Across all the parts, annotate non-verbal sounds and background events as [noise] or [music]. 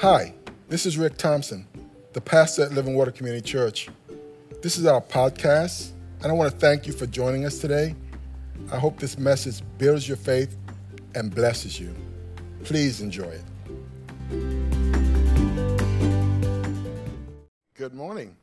Hi, this is Rick Thompson, the pastor at Living Water Community Church. This is our podcast, and I want to thank you for joining us today. I hope this message builds your faith and blesses you. Please enjoy it. Good morning.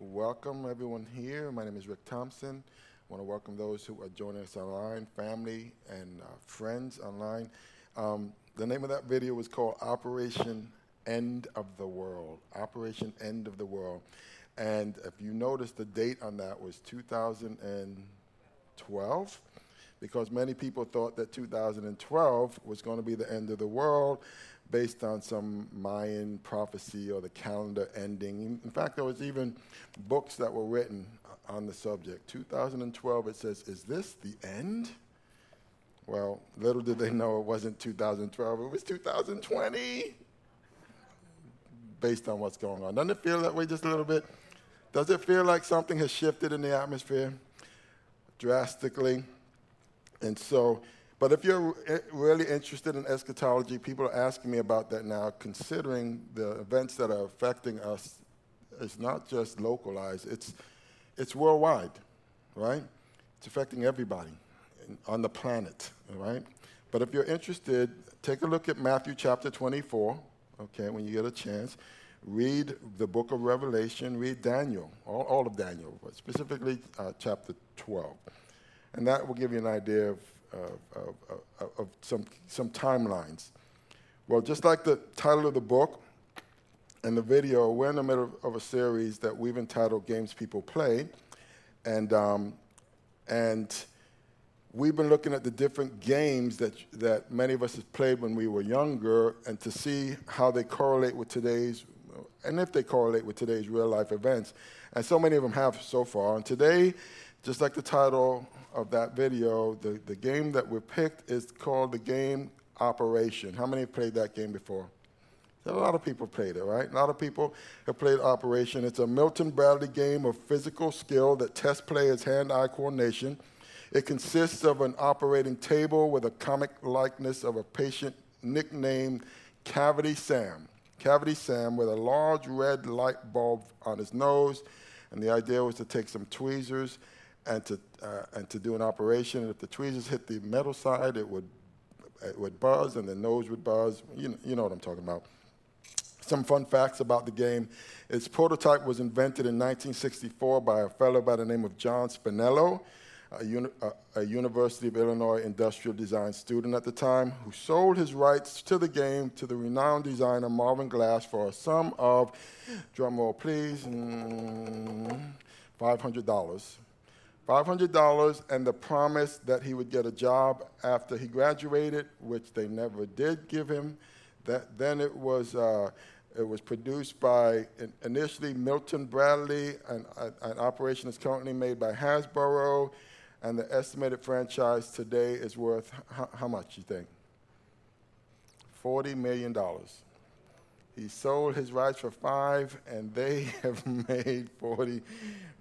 Welcome, everyone here. My name is Rick Thompson. I want to welcome those who are joining us online, family and uh, friends online. Um, the name of that video was called Operation End of the World. Operation End of the World. And if you notice, the date on that was 2012, because many people thought that 2012 was going to be the end of the world based on some Mayan prophecy or the calendar ending. In fact, there was even books that were written on the subject. 2012, it says, Is this the end? Well, little did they know it wasn't 2012, it was 2020, based on what's going on. Doesn't it feel that way just a little bit? Does it feel like something has shifted in the atmosphere drastically? And so, but if you're really interested in eschatology, people are asking me about that now, considering the events that are affecting us. It's not just localized, it's, it's worldwide, right? It's affecting everybody on the planet, all right? But if you're interested, take a look at Matthew chapter 24, okay, when you get a chance. Read the book of Revelation, read Daniel, all, all of Daniel, but specifically uh, chapter 12. And that will give you an idea of, of, of, of some, some timelines. Well, just like the title of the book and the video, we're in the middle of a series that we've entitled Games People Play. And, um, and we've been looking at the different games that, that many of us have played when we were younger and to see how they correlate with today's, and if they correlate with today's real life events. And so many of them have so far. And today, just like the title of that video, the, the game that we picked is called the game Operation. How many have played that game before? A lot of people played it, right? A lot of people have played Operation. It's a Milton Bradley game of physical skill that tests players' hand eye coordination it consists of an operating table with a comic likeness of a patient nicknamed Cavity Sam. Cavity Sam with a large red light bulb on his nose. And the idea was to take some tweezers and to, uh, and to do an operation. And if the tweezers hit the metal side, it would, it would buzz and the nose would buzz. You know, you know what I'm talking about. Some fun facts about the game. Its prototype was invented in 1964 by a fellow by the name of John Spinello a, uni- a, University of Illinois industrial design student at the time, who sold his rights to the game to the renowned designer Marvin Glass for a sum of, drumroll please, mm, $500. $500 and the promise that he would get a job after he graduated, which they never did give him. That, then it was, uh, it was produced by initially Milton Bradley, an, an operation that's currently made by Hasbro and the estimated franchise today is worth how, how much you think? $40 million. He sold his rights for five, and they [laughs] have made $40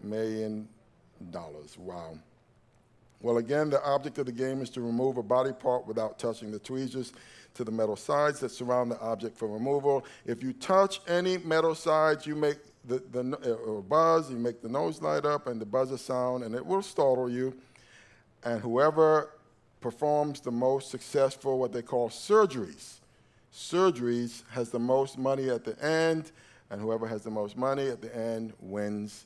million. Wow. Well, again, the object of the game is to remove a body part without touching the tweezers to the metal sides that surround the object for removal. If you touch any metal sides, you make the, the uh, buzz, you make the nose light up and the buzzer sound, and it will startle you and whoever performs the most successful, what they call surgeries, surgeries has the most money at the end, and whoever has the most money at the end wins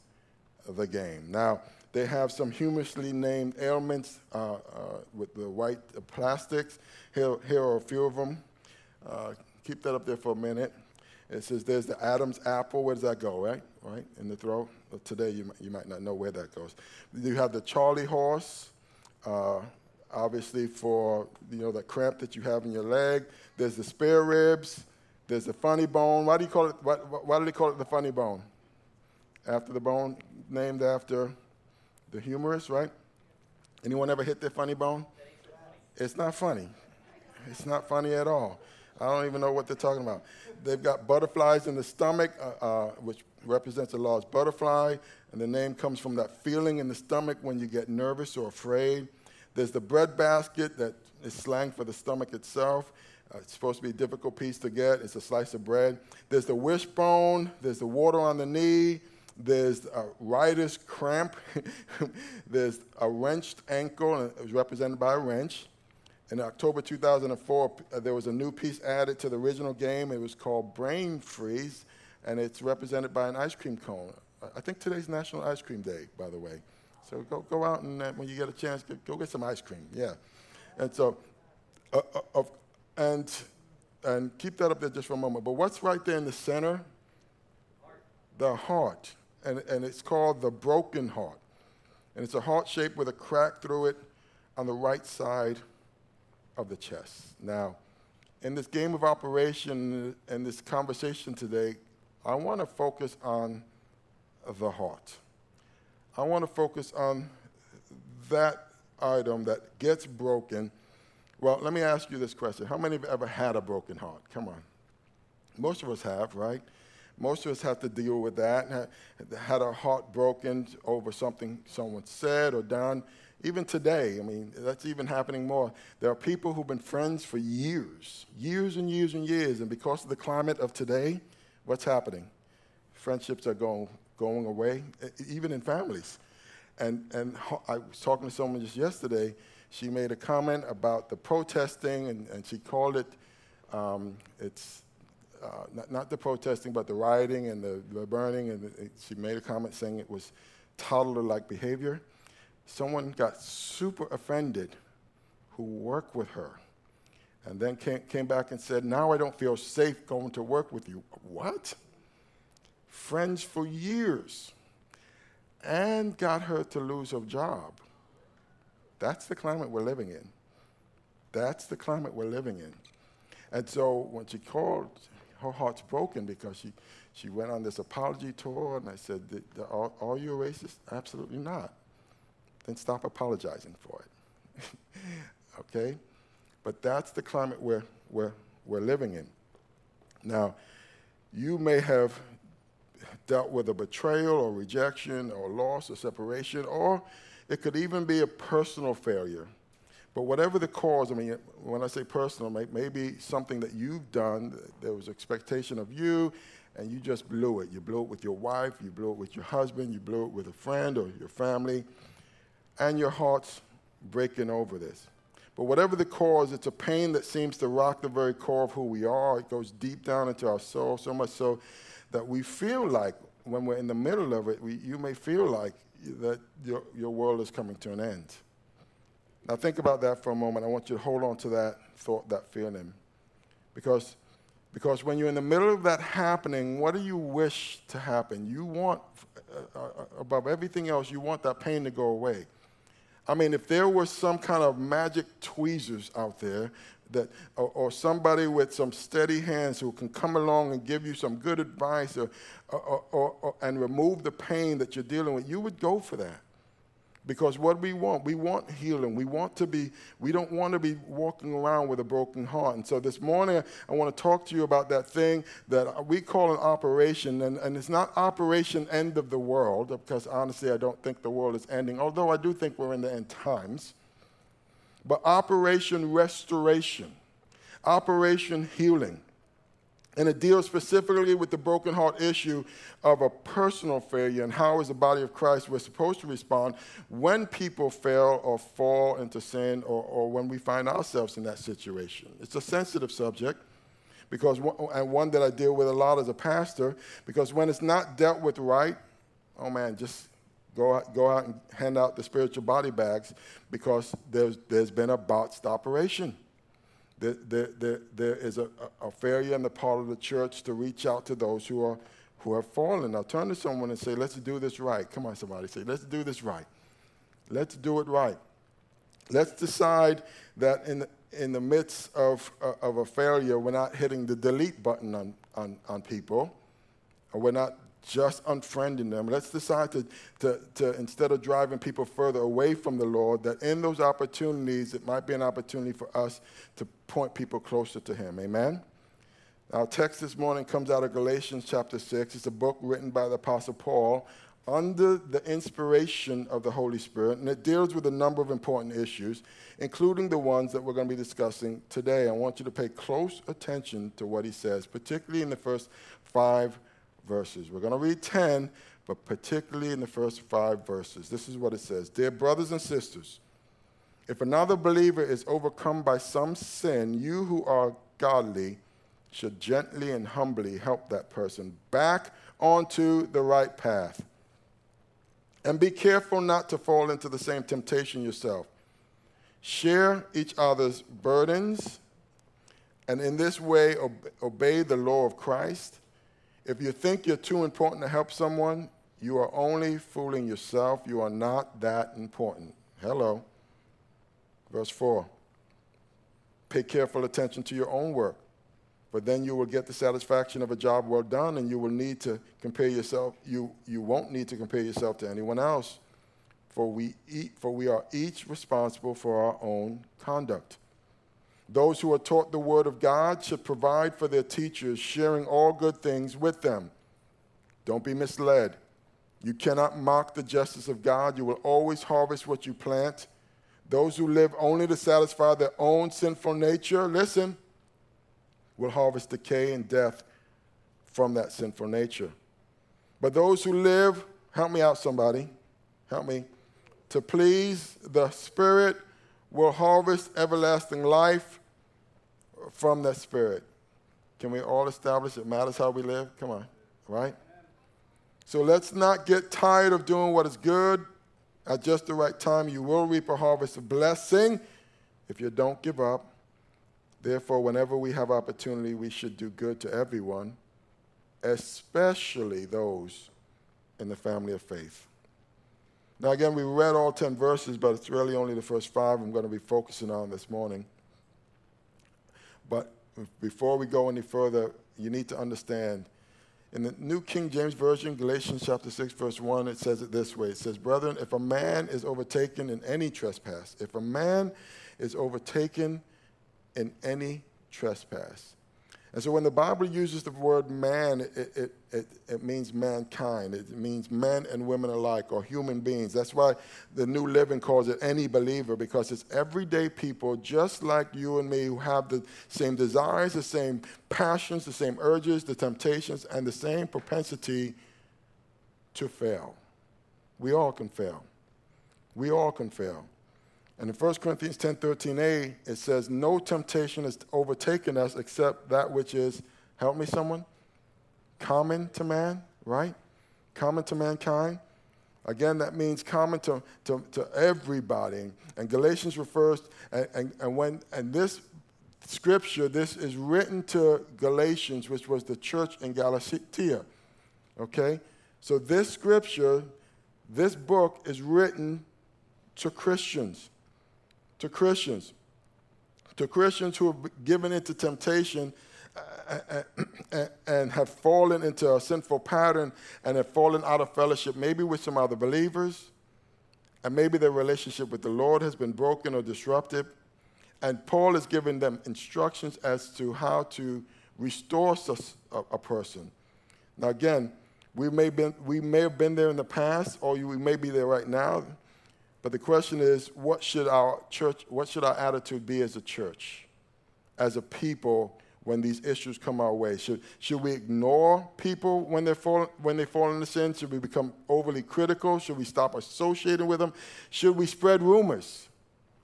the game. Now, they have some humorously named ailments uh, uh, with the white plastics. Here, here are a few of them. Uh, keep that up there for a minute. It says there's the Adam's apple. Where does that go, right? Right in the throat. Today you, you might not know where that goes. You have the Charlie horse. Uh, obviously, for you know the cramp that you have in your leg, there's the spare ribs, there's the funny bone. Why do you call it? Why, why do they call it the funny bone? After the bone named after the humorist, right? Anyone ever hit their funny bone? It's not funny. It's not funny at all. I don't even know what they're talking about. They've got butterflies in the stomach, uh, uh, which represents a large butterfly, and the name comes from that feeling in the stomach when you get nervous or afraid. There's the bread basket that is slang for the stomach itself. Uh, it's supposed to be a difficult piece to get. It's a slice of bread. There's the wishbone. There's the water on the knee. There's a writer's cramp. [laughs] there's a wrenched ankle, and it was represented by a wrench. In October 2004, uh, there was a new piece added to the original game. It was called Brain Freeze, and it's represented by an ice cream cone. I think today's National Ice Cream Day, by the way. So go, go out and uh, when you get a chance, go, get some ice cream. Yeah. And so, uh, uh, and, and keep that up there just for a moment. But what's right there in the center? Heart. The heart. And, and it's called the broken heart. And it's a heart shape with a crack through it on the right side of the chest. Now, in this game of operation and this conversation today, I want to focus on the heart. I want to focus on that item that gets broken. Well, let me ask you this question How many of you ever had a broken heart? Come on. Most of us have, right? Most of us have to deal with that. Had our heart broken over something someone said or done. Even today, I mean, that's even happening more. There are people who've been friends for years, years and years and years, and because of the climate of today, what's happening? Friendships are going, going away, even in families. And, and I was talking to someone just yesterday. She made a comment about the protesting, and, and she called it, um, it's uh, not, not, the protesting, but the rioting and the, the burning. And it, she made a comment saying it was toddler like behavior someone got super offended who worked with her and then came, back and said, Now I don't feel safe going to work with you. What? Friends for years and got her to lose her job. That's the climate we're living in. That's the climate we're living in. And so when she called, her heart's broken because she, she went on this apology tour, and I said, Are, are you a racist? Absolutely not then stop apologizing for it. [laughs] okay? But that's the climate we're, we're, we're living in. Now, you may have dealt with a betrayal or rejection or loss or separation, or it could even be a personal failure. But whatever the cause, I mean, when I say personal, maybe something that you've done, there was expectation of you, and you just blew it. You blew it with your wife, you blew it with your husband, you blew it with a friend or your family and your heart's breaking over this. But whatever the cause, it's a pain that seems to rock the very core of who we are. It goes deep down into our soul, so much so that we feel like, when we're in the middle of it, we, you may feel like that your, your world is coming to an end. Now, think about that for a moment. I want you to hold on to that thought, that feeling. Because, because when you're in the middle of that happening, what do you wish to happen? You want, uh, uh, above everything else, you want that pain to go away. I mean, if there were some kind of magic tweezers out there that, or, or, somebody with some steady hands who can come along and give you some good advice or, or, or, and remove the pain that you're dealing with, you would go for that. Because what we want, we want healing. We want to be, we don't want to be walking around with a broken heart. And so this morning, I want to talk to you about that thing that we call an operation. And, and it's not operation end of the world, because honestly, I don't think the world is ending, although I do think we're in the end times. But operation restoration, operation healing. And it deals specifically with the broken heart issue of a personal failure and how, as the body of Christ, we're supposed to respond when people fail or fall into sin or, or when we find ourselves in that situation. It's a sensitive subject because, and one that I deal with a lot as a pastor, because when it's not dealt with right, oh man, just go out, go out and hand out the spiritual body bags because there's, there's been a botched operation. There, there, there, is a, a failure on the part of the church to reach out to those who are who have fallen. Now turn to someone and say, let's do this right. Come on, somebody say, let's do this right. Let's do it right. Let's decide that in the, in the midst of, uh, of a failure, we're not hitting the delete button on, on, on people, or we're not just unfriending them. Let's decide to, to, to, instead of driving people further away from the Lord, that in those opportunities, it might be an opportunity for us to point people closer to Him. Amen? Our text this morning comes out of Galatians chapter 6. It's a book written by the Apostle Paul under the inspiration of the Holy Spirit, and it deals with a number of important issues, including the ones that we're going to be discussing today. I want you to pay close attention to what he says, particularly in the first five verses. We're going to read 10, but particularly in the first five verses. This is what it says Dear brothers and sisters, if another believer is overcome by some sin, you who are godly should gently and humbly help that person back onto the right path. And be careful not to fall into the same temptation yourself. Share each other's burdens, and in this way obey the law of Christ. If you think you're too important to help someone, you are only fooling yourself. You are not that important. Hello. Verse 4 Pay careful attention to your own work, for then you will get the satisfaction of a job well done, and you will need to compare yourself. You, you won't need to compare yourself to anyone else, for we, eat, for we are each responsible for our own conduct. Those who are taught the Word of God should provide for their teachers, sharing all good things with them. Don't be misled. You cannot mock the justice of God. You will always harvest what you plant. Those who live only to satisfy their own sinful nature, listen, will harvest decay and death from that sinful nature. But those who live, help me out, somebody, help me, to please the Spirit will harvest everlasting life from that Spirit. Can we all establish it matters how we live? Come on, right? So let's not get tired of doing what is good at just the right time, you will reap a harvest of blessing if you don't give up. Therefore, whenever we have opportunity, we should do good to everyone, especially those in the family of faith. Now, again, we read all 10 verses, but it's really only the first five I'm going to be focusing on this morning. But before we go any further, you need to understand in the New King James Version, Galatians chapter 6, verse 1, it says it this way. It says, Brethren, if a man is overtaken in any trespass, if a man is overtaken in any trespass, and so when the Bible uses the word man, it, it, it, it, means mankind. It means men and women alike, or human beings. That's why the New Living calls it any believer, because it's everyday people just like you and me who have the same desires, the same passions, the same urges, the temptations, and the same propensity to fail. We all can fail. We all can fail. And in 1 Corinthians 10 13a, it says, No temptation has overtaken us except that which is, help me, someone, common to man, right? Common to mankind. Again, that means common to, to, to everybody. And Galatians refers, and, and, and when, and this scripture, this is written to Galatians, which was the church in Galatia. Okay? So this scripture, this book is written to Christians to Christians, to Christians who have given into temptation uh, uh, and have fallen into a sinful pattern and have fallen out of fellowship, maybe with some other believers, and maybe their relationship with the Lord has been broken or disrupted. And Paul is giving them instructions as to how to restore a, a person. Now, again, we may, been, we may have been there in the past, or we may be there right now. But the question is, what should our church, what should our attitude be as a church, as a people, when these issues come our way? Should, should we ignore people when, they're fall, when they fall into sin? Should we become overly critical? Should we stop associating with them? Should we spread rumors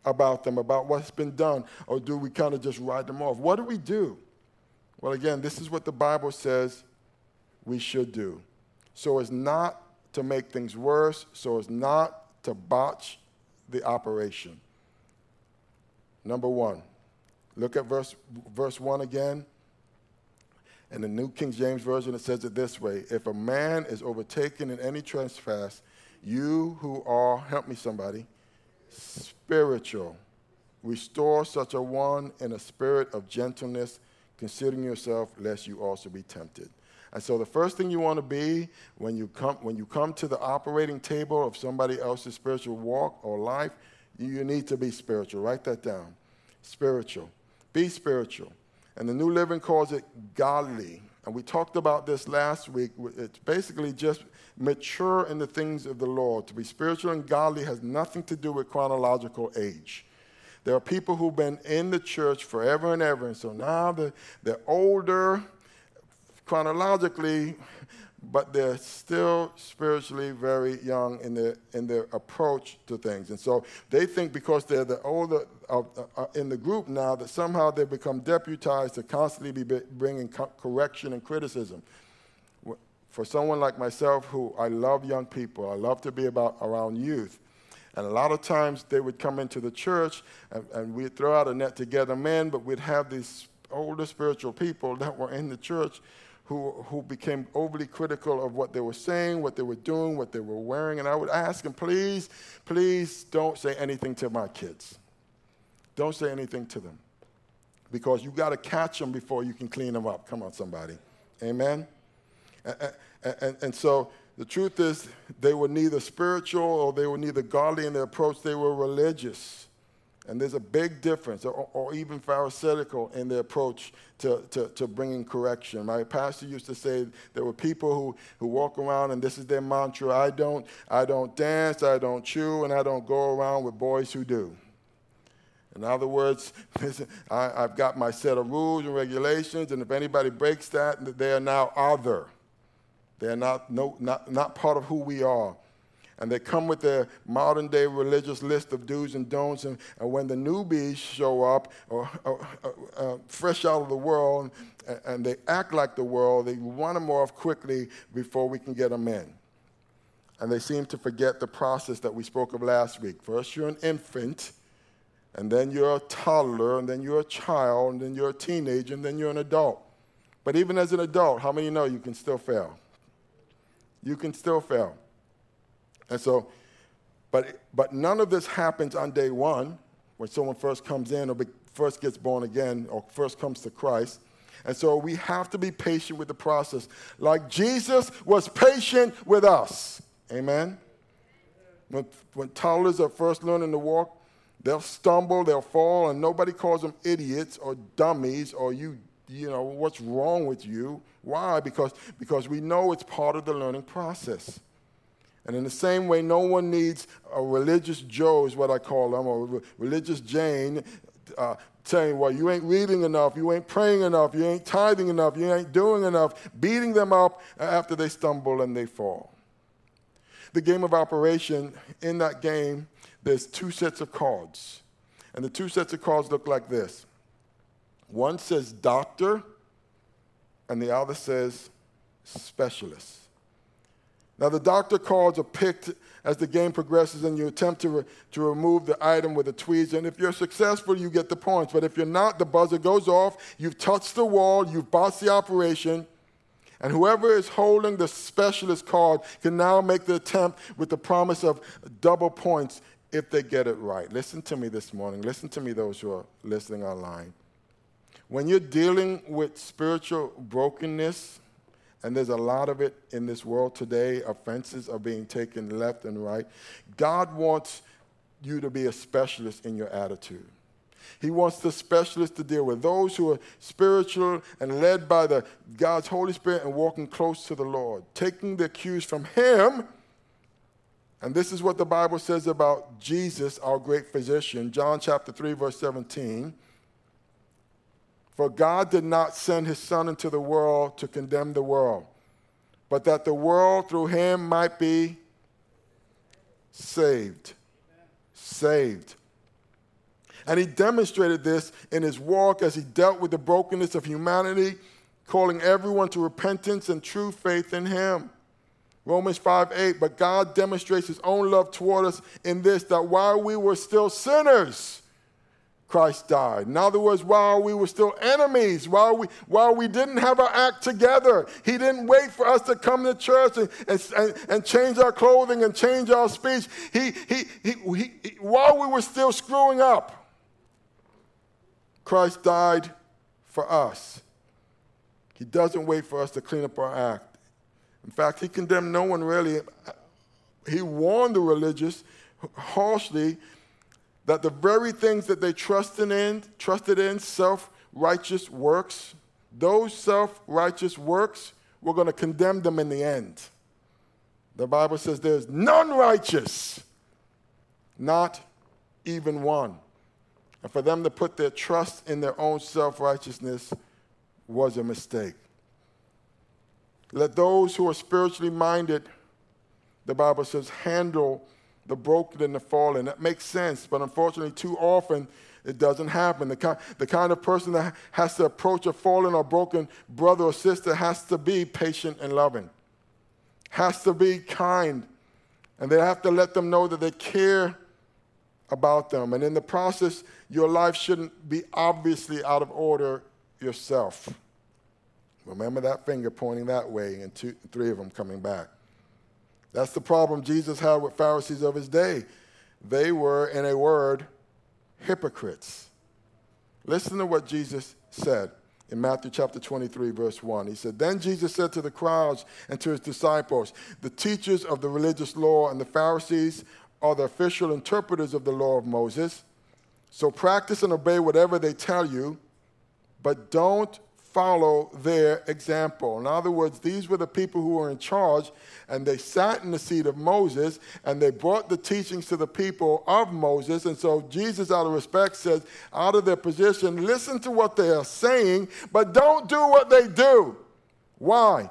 about them, about what's been done? Or do we kind of just write them off? What do we do? Well, again, this is what the Bible says we should do. So as not to make things worse, so as not to botch the operation. Number one, look at verse, verse 1 again. In the New King James Version, it says it this way If a man is overtaken in any trespass, you who are, help me somebody, spiritual, restore such a one in a spirit of gentleness, considering yourself, lest you also be tempted. And so the first thing you want to be when you come when you come to the operating table of somebody else's spiritual walk or life, you need to be spiritual. Write that down. Spiritual. Be spiritual. And the New Living calls it godly. And we talked about this last week. It's basically just mature in the things of the Lord. To be spiritual and godly has nothing to do with chronological age. There are people who've been in the church forever and ever, and so now they're, they're older chronologically, but they're still spiritually very young in their, in their approach to things. And so they think because they're the older uh, uh, in the group now that somehow they become deputized to constantly be bringing co- correction and criticism. For someone like myself who I love young people, I love to be about around youth. And a lot of times they would come into the church and, and we'd throw out a net to men, but we'd have these older spiritual people that were in the church who, who became overly critical of what they were saying, what they were doing, what they were wearing. And I would ask them, please, please don't say anything to my kids. Don't say anything to them. Because you got to catch them before you can clean them up. Come on, somebody. Amen? And, and, and so the truth is, they were neither spiritual or they were neither godly in their approach, they were religious. And there's a big difference, or, or even pharisaical in their approach to, to, to, bringing correction. My pastor used to say there were people who, who walk around and this is their mantra I don't, I don't dance, I don't chew, and I don't go around with boys who do. In other words, [laughs] I, have got my set of rules and regulations, and if anybody breaks that, they are now other. They're not, no, not, not part of who we are. And they come with their modern day religious list of do's and don'ts. And, and when the newbies show up, or, or uh, fresh out of the world, and, and they act like the world, they run them off quickly before we can get them in. And they seem to forget the process that we spoke of last week. First, you're an infant, and then you're a toddler, and then you're a child, and then you're a teenager, and then you're an adult. But even as an adult, how many know you can still fail? you can still fail. And so, but, but none of this happens on day one when someone first comes in or be, first gets born again or first comes to Christ. And so we have to be patient with the process, like Jesus was patient with us. Amen? When, when toddlers are first learning to walk, they'll stumble, they'll fall, and nobody calls them idiots or dummies or you you know, what's wrong with you? Why? Because, because we know it's part of the learning process. And in the same way, no one needs a religious Joe, is what I call them, or religious Jane, uh, saying, well, you ain't reading enough, you ain't praying enough, you ain't tithing enough, you ain't doing enough, beating them up after they stumble and they fall. The game of operation, in that game, there's two sets of cards. And the two sets of cards look like this one says doctor, and the other says specialist. Now, the doctor cards are picked as the game progresses and you attempt to, re- to remove the item with a tweeze. And if you're successful, you get the points. But if you're not, the buzzer goes off. You've touched the wall, you've bossed the operation. And whoever is holding the specialist card can now make the attempt with the promise of double points if they get it right. Listen to me this morning. Listen to me, those who are listening online. When you're dealing with spiritual brokenness, and there's a lot of it in this world today, offenses are being taken left and right. God wants you to be a specialist in your attitude. He wants the specialist to deal with those who are spiritual and led by the God's Holy Spirit and walking close to the Lord, taking the cues from Him. And this is what the Bible says about Jesus, our great physician, John chapter 3, verse 17. For God did not send his Son into the world to condemn the world, but that the world through him might be saved. Saved. And he demonstrated this in his walk as he dealt with the brokenness of humanity, calling everyone to repentance and true faith in him. Romans 5 8, but God demonstrates his own love toward us in this that while we were still sinners, Christ died. In other words, while we were still enemies, while we, while we didn't have our act together, He didn't wait for us to come to church and, and, and change our clothing and change our speech. He, he, he, he, he, while we were still screwing up, Christ died for us. He doesn't wait for us to clean up our act. In fact, He condemned no one really. He warned the religious harshly that the very things that they trusted in, trusted in, self-righteous works, those self righteous works were going to condemn them in the end. The Bible says there's none righteous, not even one. And for them to put their trust in their own self righteousness was a mistake. Let those who are spiritually minded, the Bible says, handle the broken and the fallen. That makes sense, but unfortunately, too often it doesn't happen. The kind, the kind of person that has to approach a fallen or broken brother or sister has to be patient and loving, has to be kind, and they have to let them know that they care about them. And in the process, your life shouldn't be obviously out of order yourself. Remember that finger pointing that way and two, three of them coming back. That's the problem Jesus had with Pharisees of his day. They were, in a word, hypocrites. Listen to what Jesus said in Matthew chapter 23, verse 1. He said, Then Jesus said to the crowds and to his disciples, The teachers of the religious law and the Pharisees are the official interpreters of the law of Moses. So practice and obey whatever they tell you, but don't follow their example. In other words, these were the people who were in charge, and they sat in the seat of Moses, and they brought the teachings to the people of Moses. And so Jesus, out of respect, says, out of their position, listen to what they are saying, but don't do what they do. Why?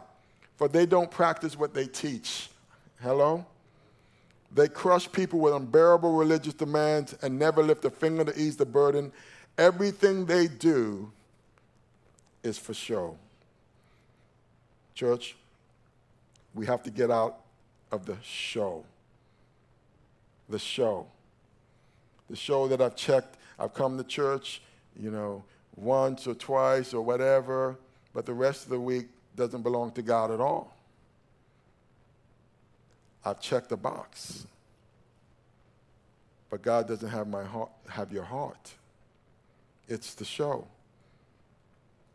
For they don't practice what they teach. Hello? They crush people with unbearable religious demands and never lift a finger to ease the burden. Everything they do is for show. Church, we have to get out of the show. The show. The show that I've checked, I've come to church, you know, once or twice or whatever, but the rest of the week doesn't belong to God at all. I've checked the box. But God doesn't have my heart, have your heart. It's the show.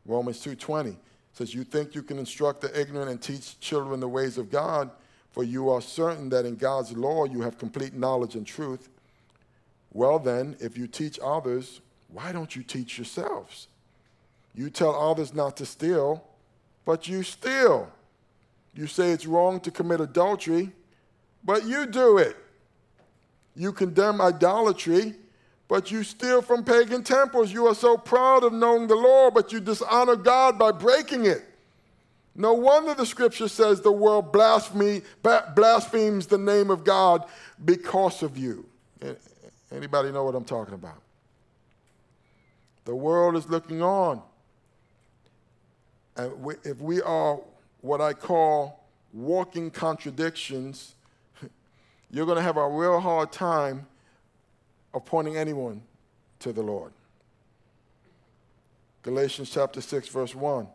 Romans 2:20 says, "You think you can instruct the ignorant and teach children the ways of God, for you are certain that in God's law you have complete knowledge and truth. Well then, if you teach others, why don't you teach yourselves? You tell others not to steal, but you steal. You say it's wrong to commit adultery, but you do it. You condemn idolatry, but you steal from pagan temples. You are so proud of knowing the law, but you dishonor God by breaking it. No wonder the scripture says the world blasphemes the name of God because of you. Anybody know what I'm talking about? The world is looking on. And if we are what I call walking contradictions, [laughs] you're going to have a real hard time of pointing anyone to the Lord. Galatians chapter 6, verse 1.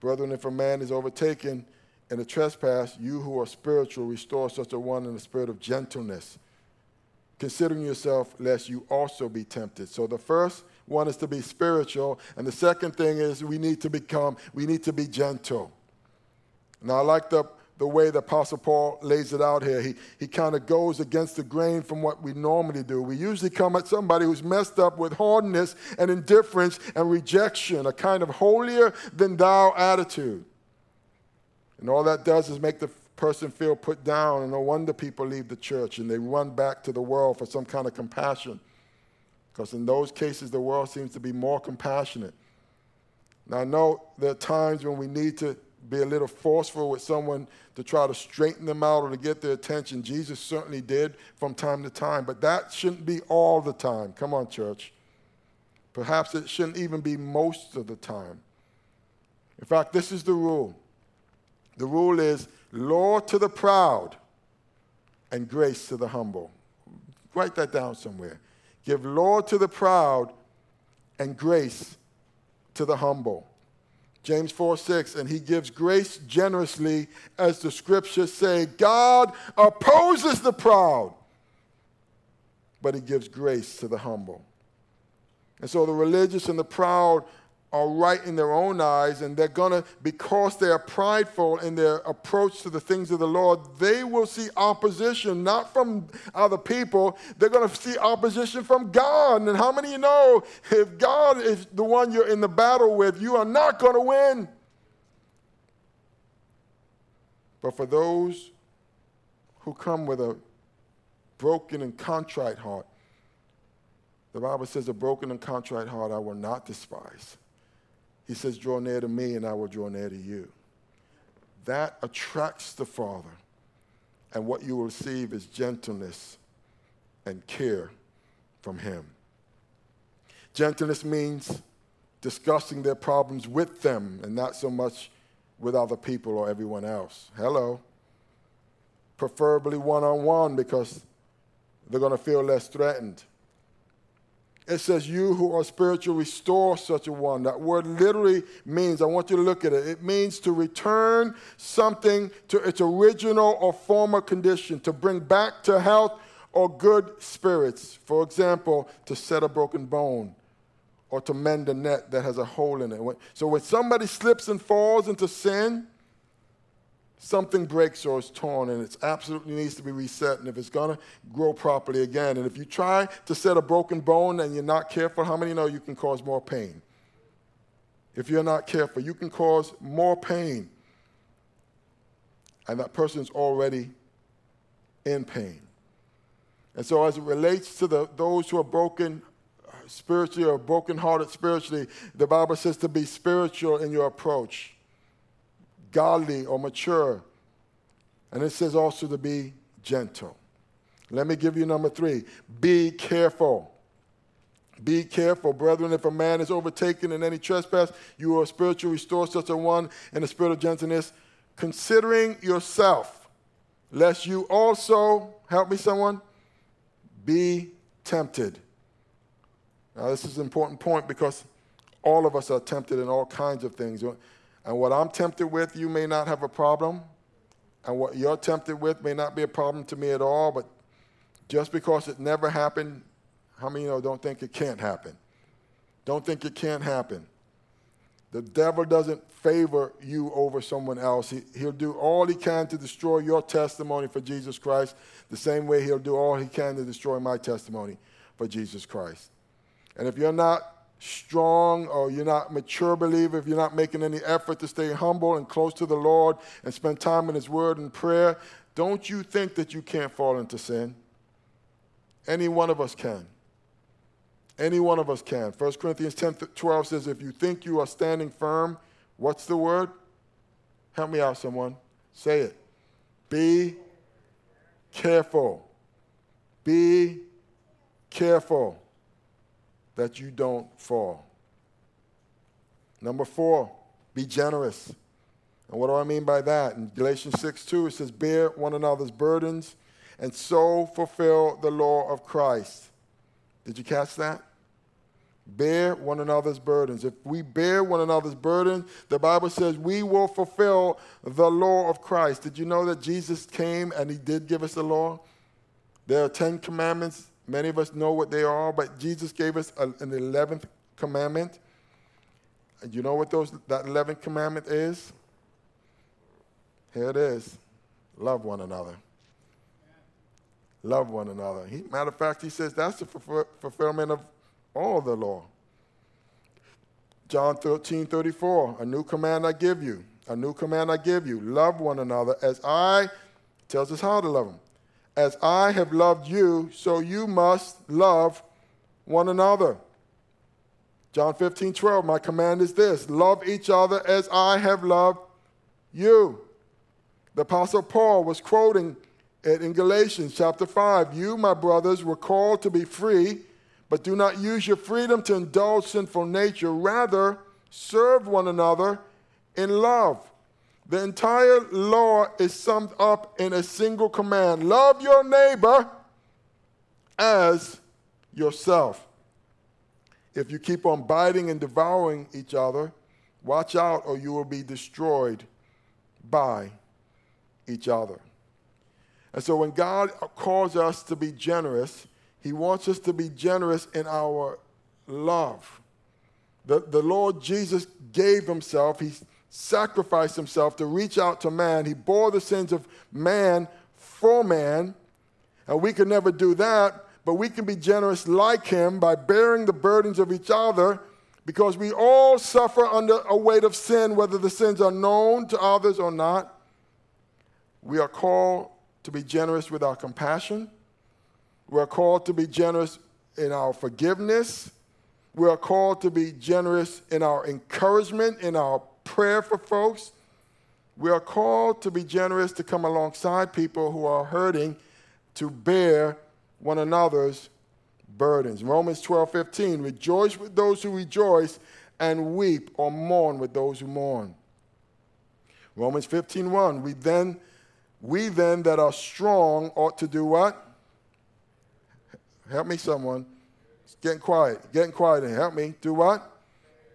Brethren, if a man is overtaken in a trespass, you who are spiritual, restore such a one in the spirit of gentleness, considering yourself, lest you also be tempted. So the first one is to be spiritual, and the second thing is we need to become, we need to be gentle. Now, I like the the way the Apostle Paul lays it out here. He, he kind of goes against the grain from what we normally do. We usually come at somebody who's messed up with hardness and indifference and rejection, a kind of holier than thou attitude. And all that does is make the person feel put down, and no wonder people leave the church and they run back to the world for some kind of compassion. Because in those cases, the world seems to be more compassionate. Now, I know there are times when we need to be a little forceful with someone to try to straighten them out or to get their attention. Jesus certainly did from time to time, but that shouldn't be all the time. Come on, church. Perhaps it shouldn't even be most of the time. In fact, this is the rule the rule is law to the proud and grace to the humble. Write that down somewhere. Give law to the proud and grace to the humble. James 4 6, and he gives grace generously, as the scriptures say. God opposes the proud, but he gives grace to the humble. And so the religious and the proud are right in their own eyes, and they're going to, because they are prideful in their approach to the things of the Lord, they will see opposition, not from other people. They're going to see opposition from God. And how many of you know if God is the one you're in the battle with, you are not going to win? But for those who come with a broken and contrite heart, the Bible says, A broken and contrite heart I will not despise. He says, Draw near to me, and I will draw near to you. That attracts the Father. And what you will receive is gentleness and care from Him. Gentleness means discussing their problems with them and not so much with other people or everyone else. Hello. Preferably one on one because they're going to feel less threatened. It says, You who are spiritual, restore such a one. That word literally means, I want you to look at it, it means to return something to its original or former condition, to bring back to health or good spirits. For example, to set a broken bone or to mend a net that has a hole in it. So when somebody slips and falls into sin, something breaks or is torn and it absolutely needs to be reset and if it's going to grow properly again. And if you try to set a broken bone and you're not careful how many know you can cause more pain? If you're not careful you can cause more pain. And that person's already in pain. And so as it relates to the, those who are broken spiritually or brokenhearted spiritually the bible says to be spiritual in your approach godly or mature. And it says also to be gentle. Let me give you number three be careful. Be careful, brethren. If a man is overtaken in any trespass, you are spiritual, restore such a one in the spirit of gentleness, considering yourself, lest you also, help me, someone, be tempted. Now, this is an important point because all of us are tempted in all kinds of things. And what I'm tempted with, you may not have a problem. And what you're tempted with may not be a problem to me at all. But just because it never happened, how many of you know don't think it can't happen? Don't think it can't happen. The devil doesn't favor you over someone else. He, he'll do all he can to destroy your testimony for Jesus Christ, the same way he'll do all he can to destroy my testimony for Jesus Christ. And if you're not strong or you're not mature believer, if you're not making any effort to stay humble and close to the Lord and spend time in His Word and prayer, don't you think that you can't fall into sin? Any one of us can. Any one of us can. 1 Corinthians 10 12 says, If you think you are standing firm, what's the word? Help me out, someone. Say it. Be careful. Be careful that you don't fall. Number four, be generous. And what do I mean by that? In Galatians 6 2, it says, Bear one another's burdens and so fulfill the law of Christ. Did you catch that? Bear one another's burdens. If we bear one another's burdens, the Bible says we will fulfill the law of Christ. Did you know that Jesus came and he did give us the law? There are 10 commandments Many of us know what they are, but Jesus gave us an 11th commandment. And you know what those, that 11th commandment is? Here it is love one another. Love one another. He, matter of fact, he says that's the fulfillment of all the law. John 13, 34, a new command I give you. A new command I give you. Love one another as I, tells us how to love them, as I have loved you, so you must love one another. John 15, 12, my command is this love each other as I have loved you. The Apostle Paul was quoting it in Galatians chapter 5. You, my brothers, were called to be free, but do not use your freedom to indulge sinful nature. Rather, serve one another in love. The entire law is summed up in a single command love your neighbor as yourself. If you keep on biting and devouring each other, watch out or you will be destroyed by each other. And so when God calls us to be generous, He wants us to be generous in our love. the, the Lord Jesus gave himself, he sacrificed himself to reach out to man. He bore the sins of man for man. And we can never do that, but we can be generous like him by bearing the burdens of each other because we all suffer under a weight of sin, whether the sins are known to others or not. We are called to be generous with our compassion. We are called to be generous in our forgiveness. We are called to be generous in our encouragement, in our prayer for folks. We are called to be generous to come alongside people who are hurting to bear one another's burdens. Romans 12 15, rejoice with those who rejoice and weep or mourn with those who mourn. Romans 15 1, we then, we then that are strong ought to do what? Help me, someone. It's getting quiet. Getting quiet. Help me. Do what?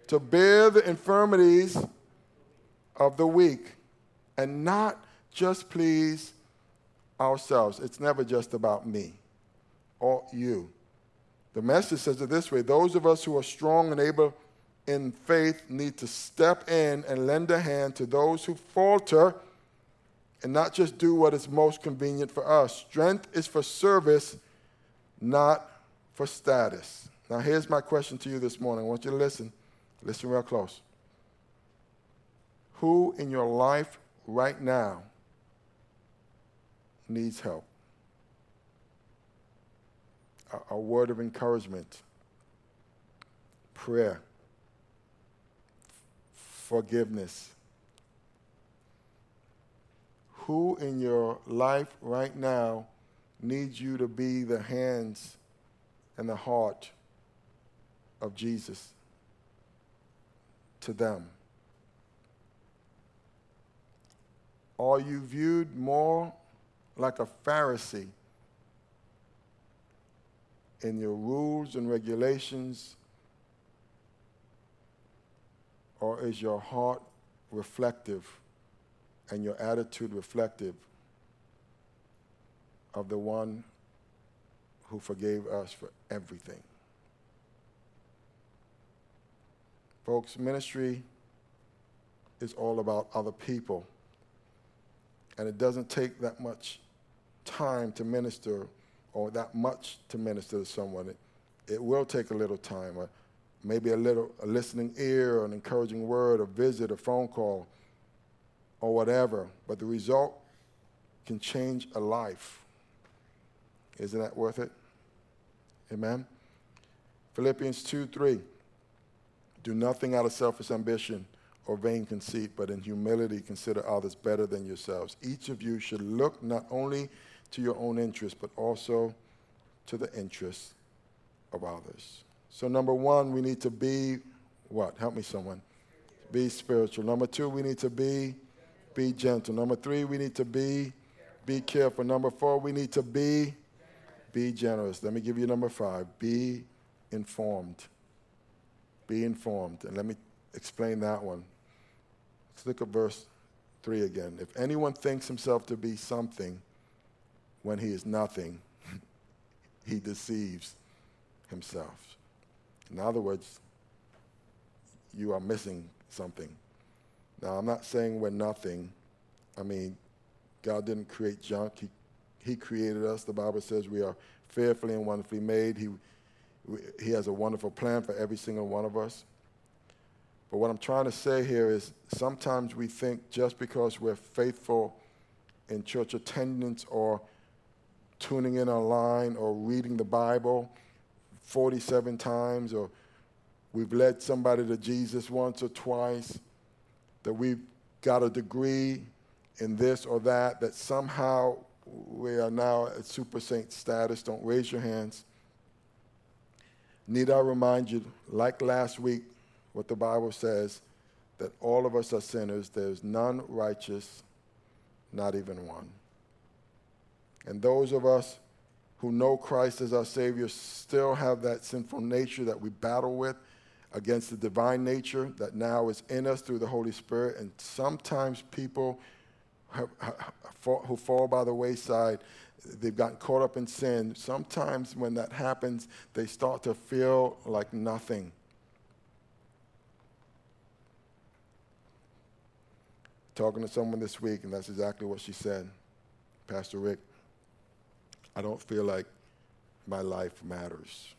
To bear the infirmities of the weak and not just please ourselves. It's never just about me or you. The message says it this way those of us who are strong and able in faith need to step in and lend a hand to those who falter and not just do what is most convenient for us. Strength is for service, not for status. Now, here's my question to you this morning. I want you to listen. Listen real close. Who in your life right now needs help? A, a word of encouragement, prayer, forgiveness. Who in your life right now needs you to be the hands and the heart of Jesus to them? Are you viewed more like a Pharisee in your rules and regulations? Or is your heart reflective and your attitude reflective of the one who forgave us for everything? Folks, ministry is all about other people and it doesn't take that much time to minister or that much to minister to someone. It, it will take a little time, or maybe a little a listening ear, or an encouraging word, a visit, a phone call, or whatever. But the result can change a life. Isn't that worth it? Amen. Philippians 2 3. Do nothing out of selfish ambition or vain conceit, but in humility consider others better than yourselves. Each of you should look not only to your own interests, but also to the interests of others. So, number one, we need to be what? Help me, someone. Be spiritual. Number two, we need to be be gentle. Number three, we need to be be careful. Number four, we need to be be generous. Let me give you number five. Be informed. Be informed. And let me explain that one. Let's look at verse 3 again. If anyone thinks himself to be something when he is nothing, [laughs] he deceives himself. In other words, you are missing something. Now, I'm not saying we're nothing. I mean, God didn't create junk. He, he created us. The Bible says we are fearfully and wonderfully made. He, he has a wonderful plan for every single one of us. But what I'm trying to say here is sometimes we think just because we're faithful in church attendance or tuning in online or reading the Bible 47 times or we've led somebody to Jesus once or twice, that we've got a degree in this or that, that somehow we are now at super saint status. Don't raise your hands. Need I remind you, like last week, what the Bible says that all of us are sinners. There's none righteous, not even one. And those of us who know Christ as our Savior still have that sinful nature that we battle with against the divine nature that now is in us through the Holy Spirit. And sometimes people who fall by the wayside, they've gotten caught up in sin. Sometimes when that happens, they start to feel like nothing talking to someone this week, and that's exactly what she said. Pastor Rick, I don't feel like my life matters.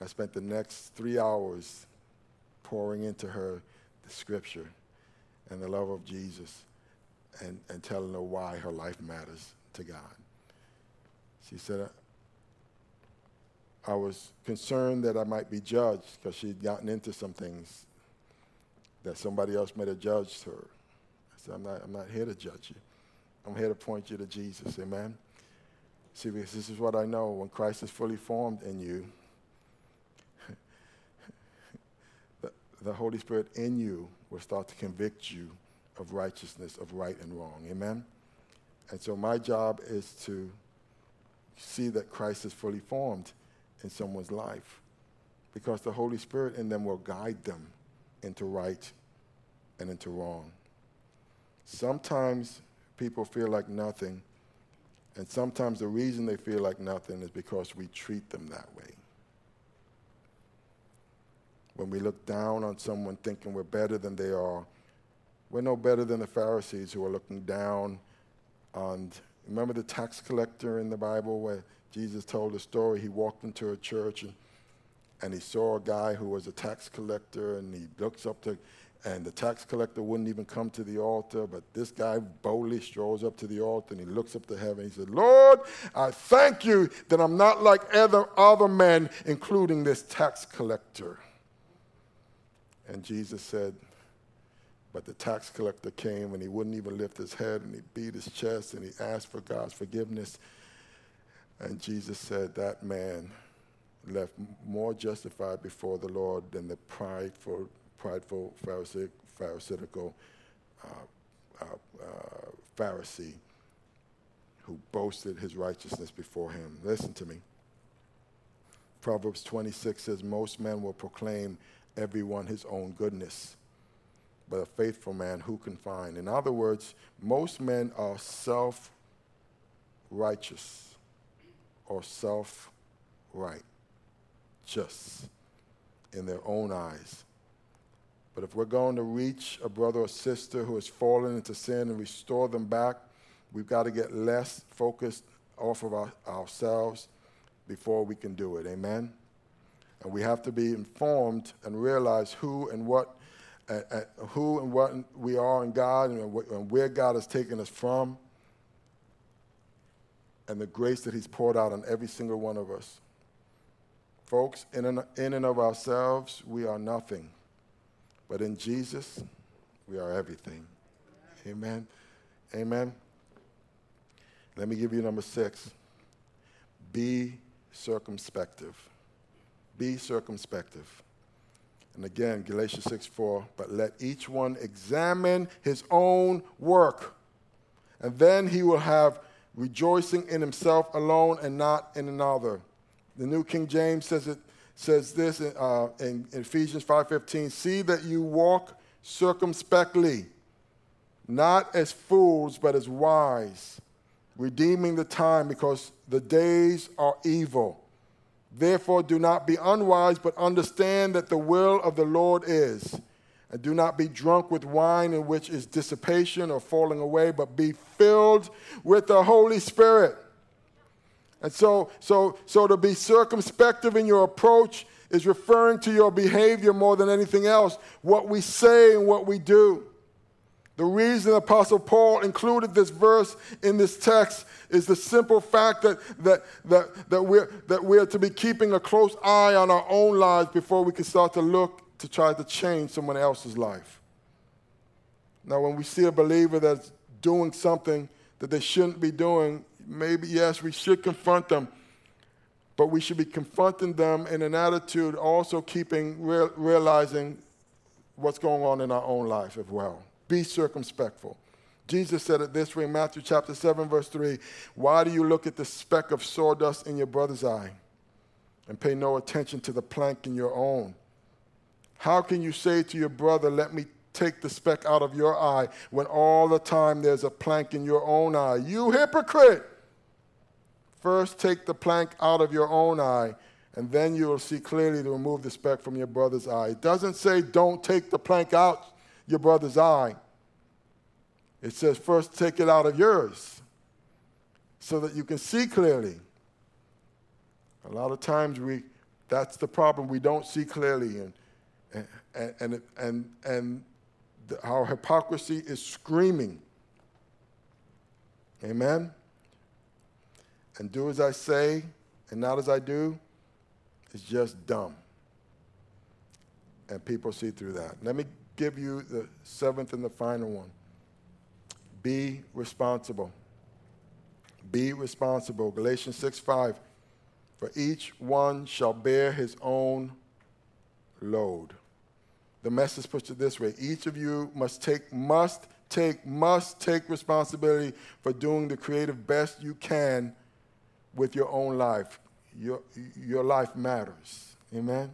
I spent the next three hours pouring into her the scripture and the love of Jesus and, and telling her why her life matters to God. She said, I was concerned that I might be judged because she'd gotten into some things that somebody else might have judged her. I'm not, I'm not here to judge you. I'm here to point you to Jesus. Amen. See, because this is what I know. When Christ is fully formed in you, [laughs] the, the Holy Spirit in you will start to convict you of righteousness, of right and wrong. Amen? And so my job is to see that Christ is fully formed in someone's life because the Holy Spirit in them will guide them into right and into wrong. Sometimes people feel like nothing, and sometimes the reason they feel like nothing is because we treat them that way. When we look down on someone thinking we're better than they are, we're no better than the Pharisees who are looking down on. Remember the tax collector in the Bible where Jesus told a story? He walked into a church and, and he saw a guy who was a tax collector and he looks up to, and the tax collector wouldn't even come to the altar, but this guy boldly strolls up to the altar and he looks up to heaven. He said, Lord, I thank you that I'm not like other, other men, including this tax collector. And Jesus said, but the tax collector came and he wouldn't even lift his head and he beat his chest and he asked for God's forgiveness. And Jesus said, That man left more justified before the Lord than the prideful, prideful Pharisee, Pharisaical uh, uh, uh, Pharisee who boasted his righteousness before him. Listen to me. Proverbs 26 says, Most men will proclaim everyone his own goodness but a faithful man who can find? In other words, most men are self righteous or self right, just in their own eyes. But if we're going to reach a brother or sister who has fallen into sin and restore them back, we've got to get less focused off of our, ourselves before we can do it. Amen? And we have to be informed and realize who and what at, at who and what we are in God and, and where God has taken us from, and the grace that He's poured out on every single one of us. Folks, in and, in and of ourselves, we are nothing. But in Jesus, we are everything. Amen. Amen. Let me give you number six. Be circumspective. Be circumspective. And again, Galatians 6 4, but let each one examine his own work, and then he will have rejoicing in himself alone and not in another. The New King James says it says this uh, in, in Ephesians 5:15, see that you walk circumspectly, not as fools, but as wise, redeeming the time because the days are evil. Therefore, do not be unwise, but understand that the will of the Lord is. And do not be drunk with wine in which is dissipation or falling away, but be filled with the Holy Spirit. And so, so, so to be circumspective in your approach is referring to your behavior more than anything else, what we say and what we do. The reason Apostle Paul included this verse in this text is the simple fact that, that, that, that, we're, that we're to be keeping a close eye on our own lives before we can start to look to try to change someone else's life. Now, when we see a believer that's doing something that they shouldn't be doing, maybe, yes, we should confront them, but we should be confronting them in an attitude also keeping, real, realizing what's going on in our own life as well. Be circumspectful. Jesus said it this way in Matthew chapter 7, verse 3 Why do you look at the speck of sawdust in your brother's eye and pay no attention to the plank in your own? How can you say to your brother, Let me take the speck out of your eye, when all the time there's a plank in your own eye? You hypocrite! First, take the plank out of your own eye, and then you will see clearly to remove the speck from your brother's eye. It doesn't say don't take the plank out your brother's eye. It says, first take it out of yours so that you can see clearly. A lot of times we, that's the problem. We don't see clearly. And, and, and, and, and our hypocrisy is screaming. Amen? And do as I say and not as I do is just dumb. And people see through that. Let me give you the seventh and the final one. Be responsible. Be responsible. Galatians 6 5. For each one shall bear his own load. The message puts it this way each of you must take, must take, must take responsibility for doing the creative best you can with your own life. Your, your life matters. Amen?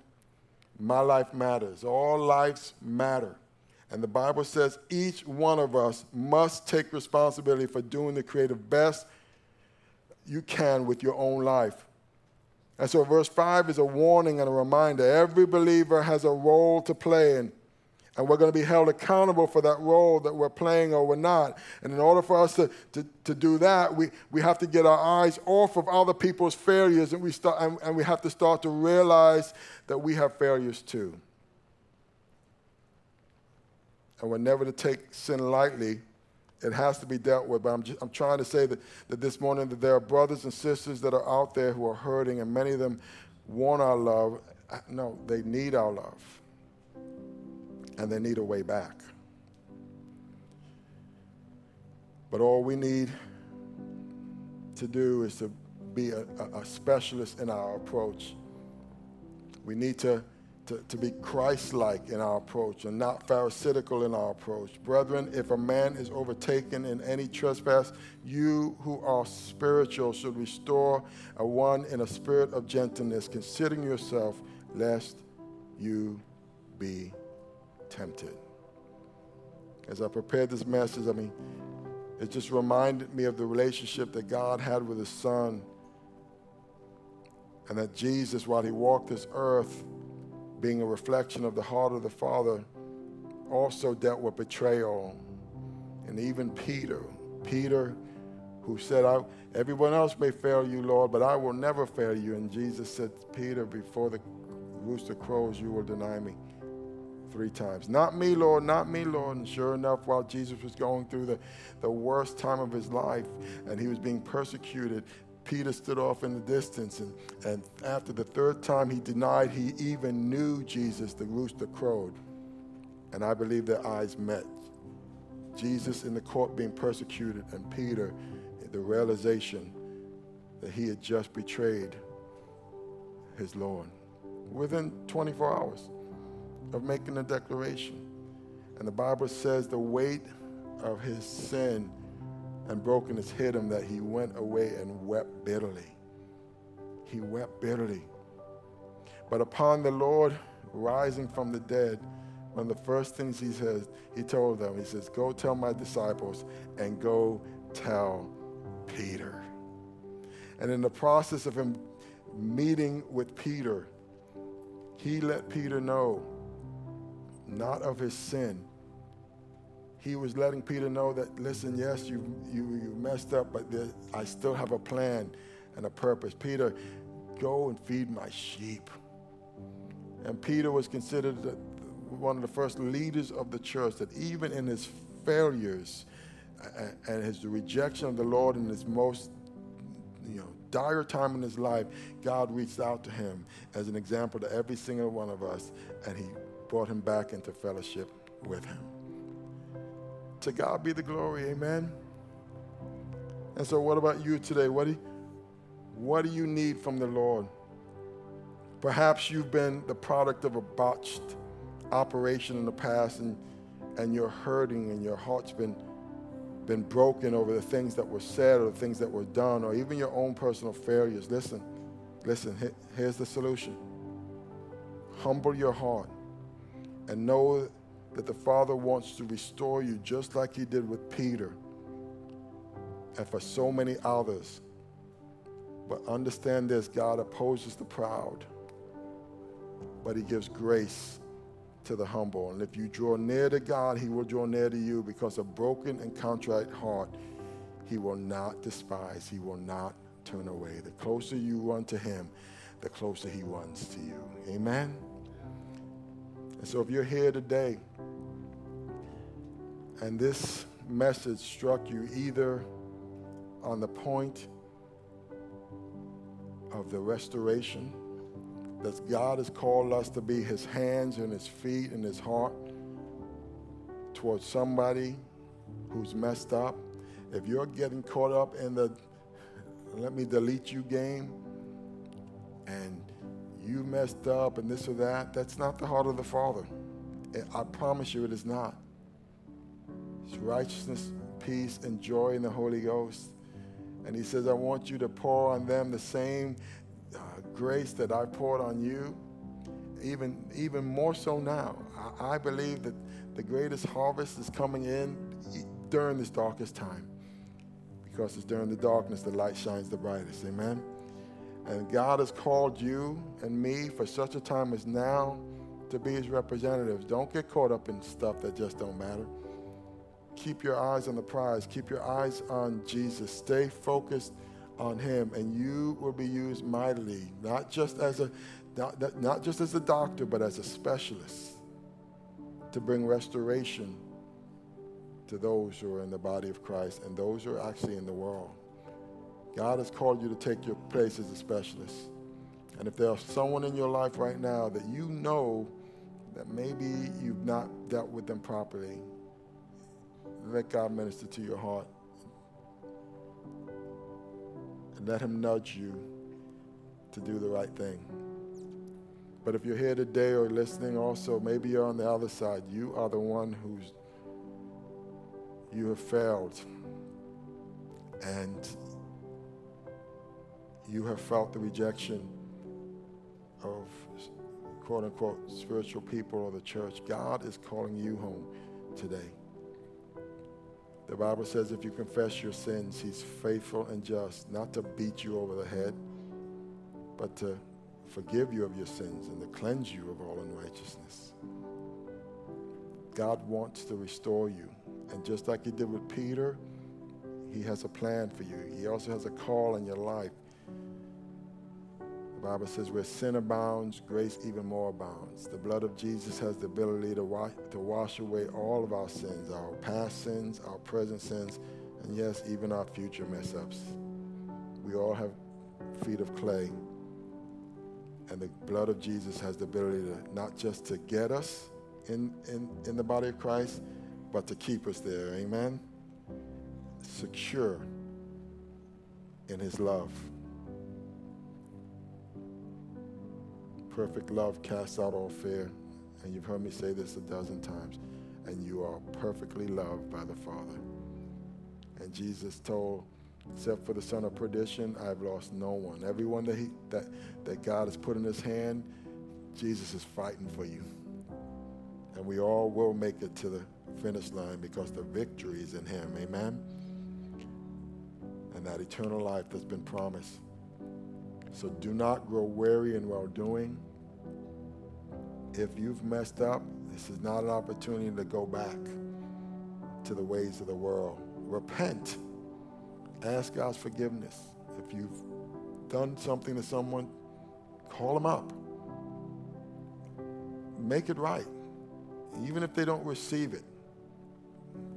My life matters. All lives matter. And the Bible says each one of us must take responsibility for doing the creative best you can with your own life. And so, verse 5 is a warning and a reminder. Every believer has a role to play, and, and we're going to be held accountable for that role that we're playing or we're not. And in order for us to, to, to do that, we, we have to get our eyes off of other people's failures, and we, start, and, and we have to start to realize that we have failures too. And we're never to take sin lightly it has to be dealt with. But I'm, just, I'm trying to say that, that this morning that there are brothers and sisters that are out there who are hurting, and many of them want our love. Uh, no, they need our love. And they need a way back. But all we need to do is to be a, a specialist in our approach. We need to to, to be Christ like in our approach and not Pharisaical in our approach. Brethren, if a man is overtaken in any trespass, you who are spiritual should restore a one in a spirit of gentleness, considering yourself, lest you be tempted. As I prepared this message, I mean, it just reminded me of the relationship that God had with his son. And that Jesus, while he walked this earth, being a reflection of the heart of the Father, also dealt with betrayal. And even Peter, Peter, who said, I, Everyone else may fail you, Lord, but I will never fail you. And Jesus said, Peter, before the rooster crows, you will deny me three times. Not me, Lord, not me, Lord. And sure enough, while Jesus was going through the, the worst time of his life and he was being persecuted, Peter stood off in the distance, and, and after the third time he denied he even knew Jesus, the rooster crowed. And I believe their eyes met. Jesus in the court being persecuted, and Peter, the realization that he had just betrayed his Lord within 24 hours of making a declaration. And the Bible says the weight of his sin and brokenness hit him that he went away and wept bitterly. He wept bitterly. But upon the Lord rising from the dead, one of the first things he says, he told them, he says, Go tell my disciples and go tell Peter. And in the process of him meeting with Peter, he let Peter know not of his sin, he was letting Peter know that, listen, yes, you, you, you messed up, but there, I still have a plan and a purpose. Peter, go and feed my sheep. And Peter was considered one of the first leaders of the church that even in his failures and, his rejection of the Lord in his most you know, dire time in his life, God reached out to him as an example to every single one of us, and he brought him back into fellowship with him. To God be the glory, amen. And so, what about you today? What do you, what do you need from the Lord? Perhaps you've been the product of a botched operation in the past and, and you're hurting and your heart's been, been broken over the things that were said or the things that were done or even your own personal failures. Listen, listen, here's the solution humble your heart and know that the Father wants to restore you just like He did with Peter and for so many others. But understand this God opposes the proud, but He gives grace to the humble. And if you draw near to God, he will draw near to you because a broken and contrite heart he will not despise. He will not turn away. The closer you run to him, the closer he runs to you. Amen? And so if you're here today and this message struck you either on the point of the restoration that God has called us to be his hands and his feet and his heart towards somebody who's messed up. If you're getting caught up in the let me delete you game and you messed up and this or that, that's not the heart of the Father. I promise you it is not. It's righteousness, peace, and joy in the Holy Ghost. And he says, I want you to pour on them the same uh, grace that I poured on you, even, even more so now. I, I believe that the greatest harvest is coming in during this darkest time because it's during the darkness the light shines the brightest. Amen. And God has called you and me for such a time as now to be his representatives. Don't get caught up in stuff that just don't matter. Keep your eyes on the prize. Keep your eyes on Jesus. Stay focused on him and you will be used mightily, not just as a not, not just as a doctor, but as a specialist to bring restoration to those who are in the body of Christ and those who are actually in the world. God has called you to take your place as a specialist. And if there's someone in your life right now that you know that maybe you've not dealt with them properly, let God minister to your heart. And let Him nudge you to do the right thing. But if you're here today or listening also, maybe you're on the other side. You are the one who's you have failed. And you have felt the rejection of quote unquote spiritual people or the church. God is calling you home today. The Bible says if you confess your sins, He's faithful and just, not to beat you over the head, but to forgive you of your sins and to cleanse you of all unrighteousness. God wants to restore you. And just like He did with Peter, He has a plan for you. He also has a call in your life. Bible says, where sin abounds, grace even more abounds. The blood of Jesus has the ability to wash, to wash away all of our sins, our past sins, our present sins, and yes, even our future mess ups. We all have feet of clay. And the blood of Jesus has the ability to not just to get us in, in, in the body of Christ, but to keep us there. Amen? Secure in his love. Perfect love casts out all fear. And you've heard me say this a dozen times. And you are perfectly loved by the Father. And Jesus told, except for the son of perdition, I've lost no one. Everyone that, he, that, that God has put in his hand, Jesus is fighting for you. And we all will make it to the finish line because the victory is in him. Amen? And that eternal life that's been promised. So do not grow weary in well doing. If you've messed up, this is not an opportunity to go back to the ways of the world. Repent. Ask God's forgiveness. If you've done something to someone, call them up. Make it right. Even if they don't receive it,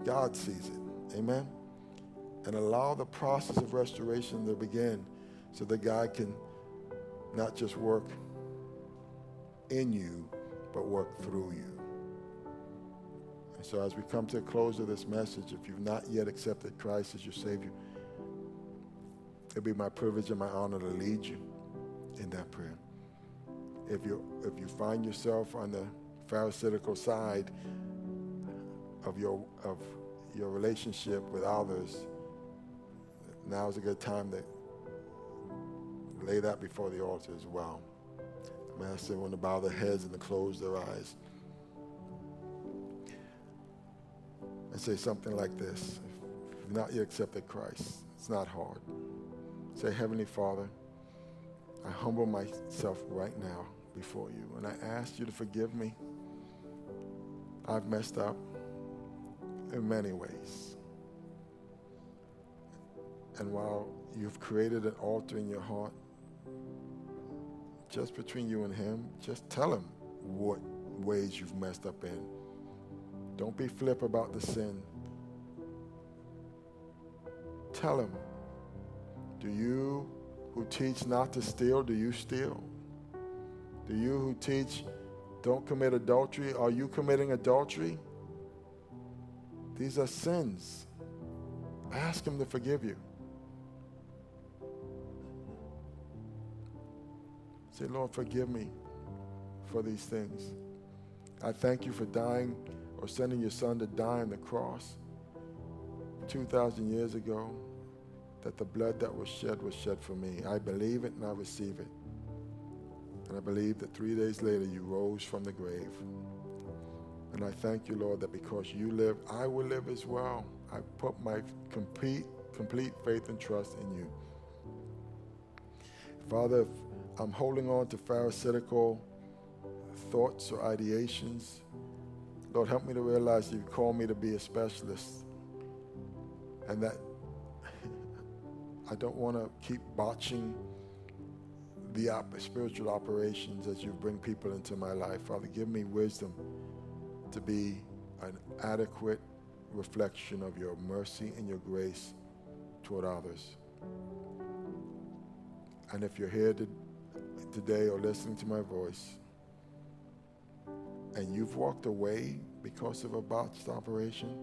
God sees it. Amen? And allow the process of restoration to begin so that God can not just work in you, but work through you. And so, as we come to the close of this message, if you've not yet accepted Christ as your Savior, it'll be my privilege and my honor to lead you in that prayer. If you if you find yourself on the pharisaical side of your of your relationship with others, now is a good time to lay that before the altar as well. Asking everyone to bow their heads and to close their eyes. And say something like this. If not yet accepted Christ, it's not hard. Say, Heavenly Father, I humble myself right now before you, and I ask you to forgive me I've messed up in many ways. And while you've created an altar in your heart, just between you and Him, just tell Him what ways you've messed up in. Don't be flip about the sin. Tell Him, do you who teach not to steal, do you steal? Do you who teach don't commit adultery, are you committing adultery? These are sins. Ask Him to forgive you. Say, Lord, forgive me for these things. I thank you for dying or sending your son to die on the cross 2,000 years ago, that the blood that was shed was shed for me. I believe it and I receive it. And I believe that three days later you rose from the grave. And I thank you, Lord, that because you live, I will live as well. I put my complete, complete faith and trust in you. Father, I'm holding on to pharisaical thoughts or ideations, Lord, help me to realize that you call me to be a specialist and that [laughs] I don't want to keep botching the op- spiritual operations as you bring people into my life. Father, give me wisdom to be an adequate reflection of your mercy and your grace toward others. And if you're here to, today or listening to my voice, and you've walked away because of a botched operation,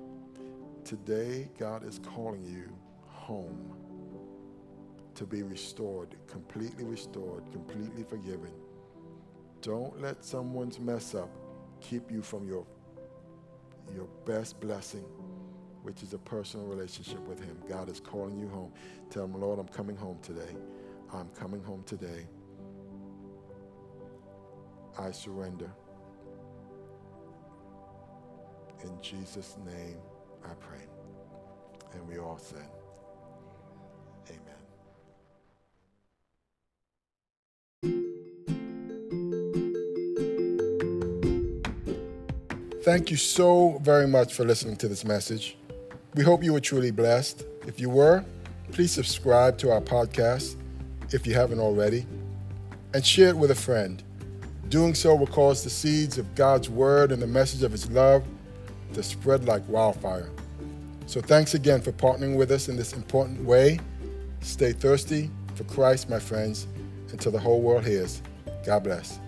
today God is calling you home to be restored, completely restored, completely forgiven. Don't let someone's mess up keep you from your, your best blessing, which is a personal relationship with Him. God is calling you home. Tell Him, Lord, I'm coming home today. I'm coming home today. I surrender. In Jesus' name, I pray. And we all said, Amen. Thank you so very much for listening to this message. We hope you were truly blessed. If you were, please subscribe to our podcast if you haven't already and share it with a friend. Doing so will cause the seeds of God's word and the message of his love to spread like wildfire. So thanks again for partnering with us in this important way. Stay thirsty for Christ, my friends, until the whole world hears. God bless.